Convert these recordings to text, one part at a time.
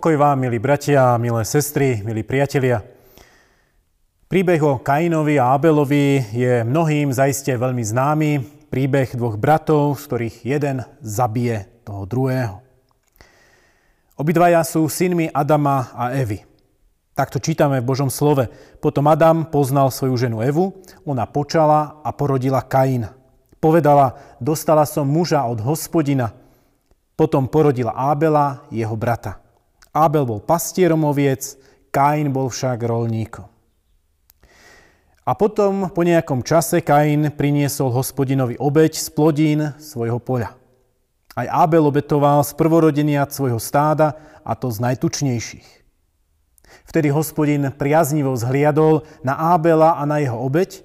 Pokoj vám, milí bratia, milé sestry, milí priatelia. Príbeh o Kainovi a Abelovi je mnohým zaiste veľmi známy. Príbeh dvoch bratov, z ktorých jeden zabije toho druhého. Obidvaja sú synmi Adama a Evy. Takto čítame v Božom slove. Potom Adam poznal svoju ženu Evu, ona počala a porodila Kaina. Povedala, dostala som muža od hospodina. Potom porodila Ábela, jeho brata. Abel bol pastierom oviec, Kain bol však rolníkom. A potom po nejakom čase Kain priniesol hospodinovi obeď z plodín svojho poľa. Aj Abel obetoval z prvorodenia svojho stáda a to z najtučnejších. Vtedy hospodin priaznivo zhliadol na Ábela a na jeho obeď,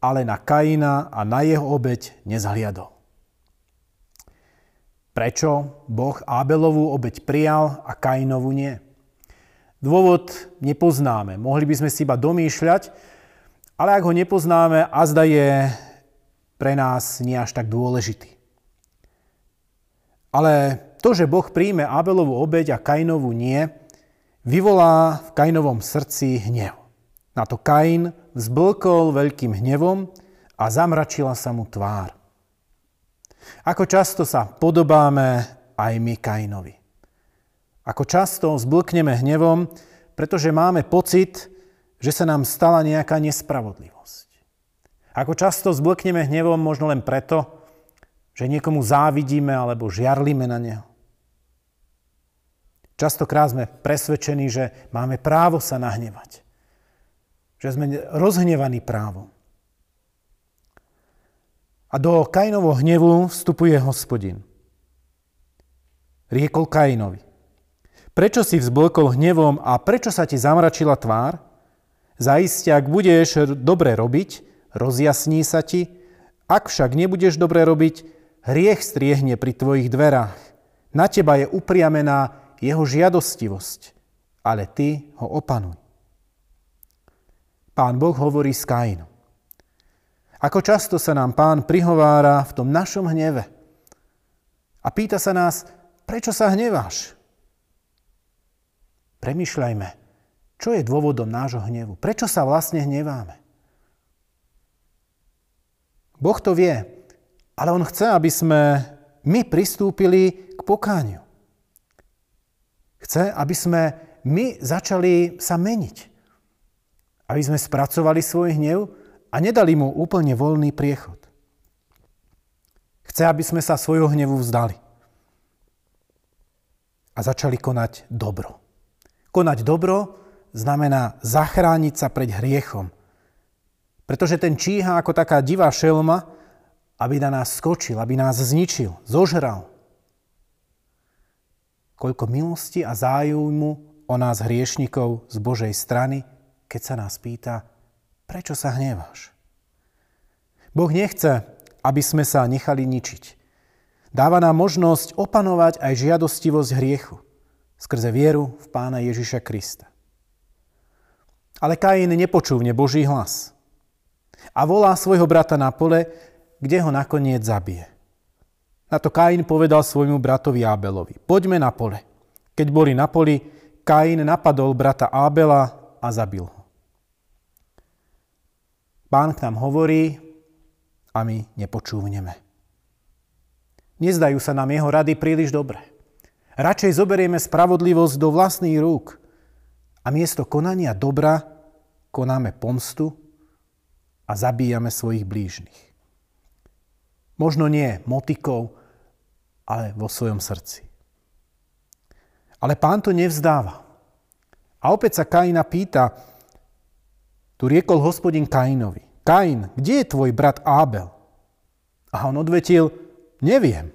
ale na Kaina a na jeho obeď nezhliadol. Prečo Boh Ábelovú obeď prijal a Kainovu nie? Dôvod nepoznáme. Mohli by sme si iba domýšľať, ale ak ho nepoznáme, azda je pre nás nie až tak dôležitý. Ale to, že Boh príjme Abelovú obeď a Kainovu nie, vyvolá v Kainovom srdci hnev. Na to Kain vzblkol veľkým hnevom a zamračila sa mu tvár. Ako často sa podobáme aj my Kainovi. Ako často zblkneme hnevom, pretože máme pocit, že sa nám stala nejaká nespravodlivosť. Ako často zblkneme hnevom možno len preto, že niekomu závidíme alebo žiarlíme na neho. Častokrát sme presvedčení, že máme právo sa nahnevať. Že sme rozhnevaní právom. A do Kainovho hnevu vstupuje hospodin. Riekol Kainovi. Prečo si vzblkol hnevom a prečo sa ti zamračila tvár? Zaiste, ak budeš dobre robiť, rozjasní sa ti, ak však nebudeš dobre robiť, hriech striehne pri tvojich dverách. Na teba je upriamená jeho žiadostivosť, ale ty ho opanuj. Pán Boh hovorí s Kainom. Ako často sa nám pán prihovára v tom našom hneve. A pýta sa nás, prečo sa hneváš? Premýšľajme, čo je dôvodom nášho hnevu? Prečo sa vlastne hneváme? Boh to vie, ale On chce, aby sme my pristúpili k pokániu. Chce, aby sme my začali sa meniť. Aby sme spracovali svoj hnev a nedali mu úplne voľný priechod. Chce, aby sme sa svojho hnevu vzdali a začali konať dobro. Konať dobro znamená zachrániť sa pred hriechom. Pretože ten číha ako taká divá šelma, aby na nás skočil, aby nás zničil, zožral. Koľko milosti a zájmu o nás hriešnikov z Božej strany, keď sa nás pýta, Prečo sa hneváš? Boh nechce, aby sme sa nechali ničiť. Dáva nám možnosť opanovať aj žiadostivosť hriechu skrze vieru v Pána Ježiša Krista. Ale Kain nepočúvne Boží hlas a volá svojho brata na pole, kde ho nakoniec zabije. Na to Kain povedal svojmu bratovi Ábelovi, poďme na pole. Keď boli na poli, Kain napadol brata Ábela a zabil ho. Pán k nám hovorí a my nepočúvneme. Nezdajú sa nám jeho rady príliš dobre. Radšej zoberieme spravodlivosť do vlastných rúk a miesto konania dobra konáme pomstu a zabíjame svojich blížnych. Možno nie motikou, ale vo svojom srdci. Ale pán to nevzdáva. A opäť sa Kaina pýta, tu riekol hospodin Kainovi. Kain, kde je tvoj brat Ábel? A on odvetil, neviem.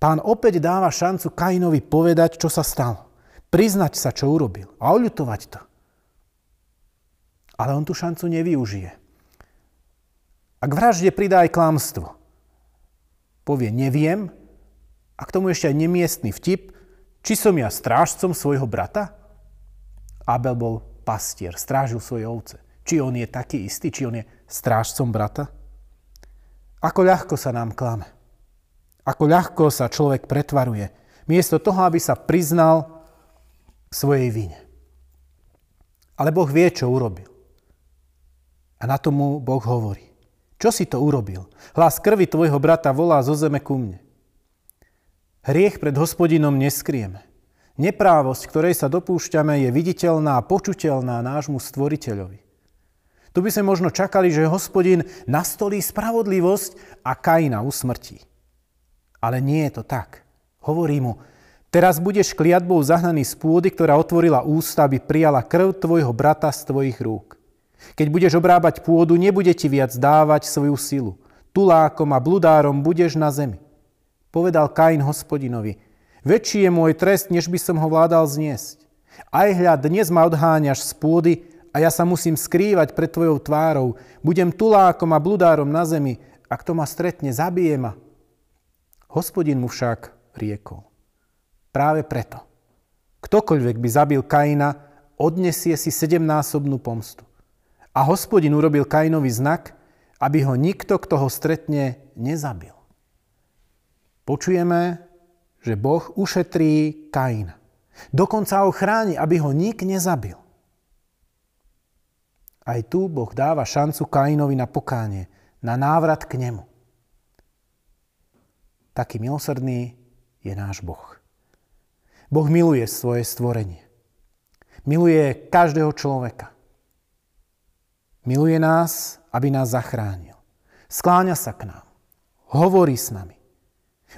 Pán opäť dáva šancu Kainovi povedať, čo sa stalo. Priznať sa, čo urobil a oľutovať to. Ale on tú šancu nevyužije. A k vražde pridá aj klamstvo. Povie, neviem, a k tomu ešte aj nemiestný vtip, či som ja strážcom svojho brata? Abel bol pastier, strážil svoje ovce. Či on je taký istý, či on je strážcom brata? Ako ľahko sa nám klame. Ako ľahko sa človek pretvaruje. Miesto toho, aby sa priznal k svojej vine. Ale Boh vie, čo urobil. A na tomu Boh hovorí. Čo si to urobil? Hlas krvi tvojho brata volá zo zeme ku mne. Hriech pred hospodinom neskrieme. Neprávosť, ktorej sa dopúšťame, je viditeľná a počuteľná nášmu stvoriteľovi. Tu by sme možno čakali, že hospodin nastolí spravodlivosť a Kaina usmrtí. Ale nie je to tak. Hovorí mu, teraz budeš kliatbou zahnaný z pôdy, ktorá otvorila ústa, aby prijala krv tvojho brata z tvojich rúk. Keď budeš obrábať pôdu, nebude ti viac dávať svoju silu. Tulákom a bludárom budeš na zemi. Povedal Kain hospodinovi, Väčší je môj trest, než by som ho vládal zniesť. Aj hľad, dnes ma odháňaš z pôdy a ja sa musím skrývať pred tvojou tvárou. Budem tulákom a bludárom na zemi a kto ma stretne, zabije ma. Hospodin mu však riekol. Práve preto. Ktokoľvek by zabil Kaina, odnesie si sedemnásobnú pomstu. A hospodin urobil Kainovi znak, aby ho nikto, kto ho stretne, nezabil. Počujeme, že Boh ušetrí Kaina. Dokonca ho chráni, aby ho nik nezabil. Aj tu Boh dáva šancu Kainovi na pokánie, na návrat k nemu. Taký milosrdný je náš Boh. Boh miluje svoje stvorenie. Miluje každého človeka. Miluje nás, aby nás zachránil. Skláňa sa k nám. Hovorí s nami.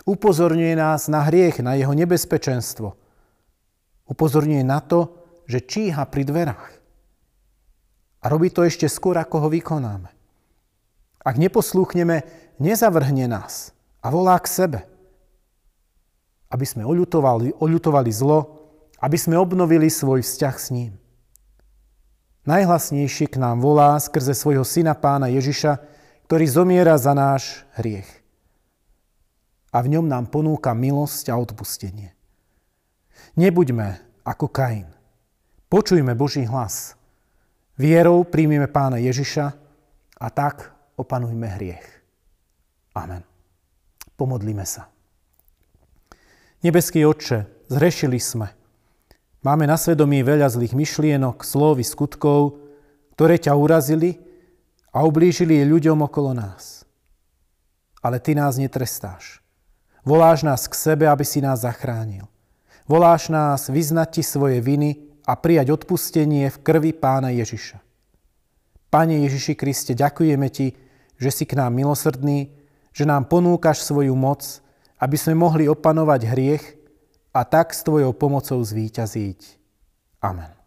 Upozorňuje nás na hriech, na jeho nebezpečenstvo. Upozorňuje na to, že číha pri dverách. A robí to ešte skôr, ako ho vykonáme. Ak neposlúchneme, nezavrhne nás a volá k sebe. Aby sme oľutovali, oľutovali zlo, aby sme obnovili svoj vzťah s ním. Najhlasnejšie k nám volá skrze svojho syna pána Ježiša, ktorý zomiera za náš hriech a v ňom nám ponúka milosť a odpustenie. Nebuďme ako Kain. Počujme Boží hlas. Vierou príjmime pána Ježiša a tak opanujme hriech. Amen. Pomodlíme sa. Nebeský Otče, zrešili sme. Máme na svedomí veľa zlých myšlienok, slov i skutkov, ktoré ťa urazili a ublížili ľuďom okolo nás. Ale Ty nás netrestáš. Voláš nás k sebe, aby si nás zachránil. Voláš nás vyznať ti svoje viny a prijať odpustenie v krvi pána Ježiša. Pane Ježiši Kriste, ďakujeme ti, že si k nám milosrdný, že nám ponúkaš svoju moc, aby sme mohli opanovať hriech a tak s tvojou pomocou zvíťaziť. Amen.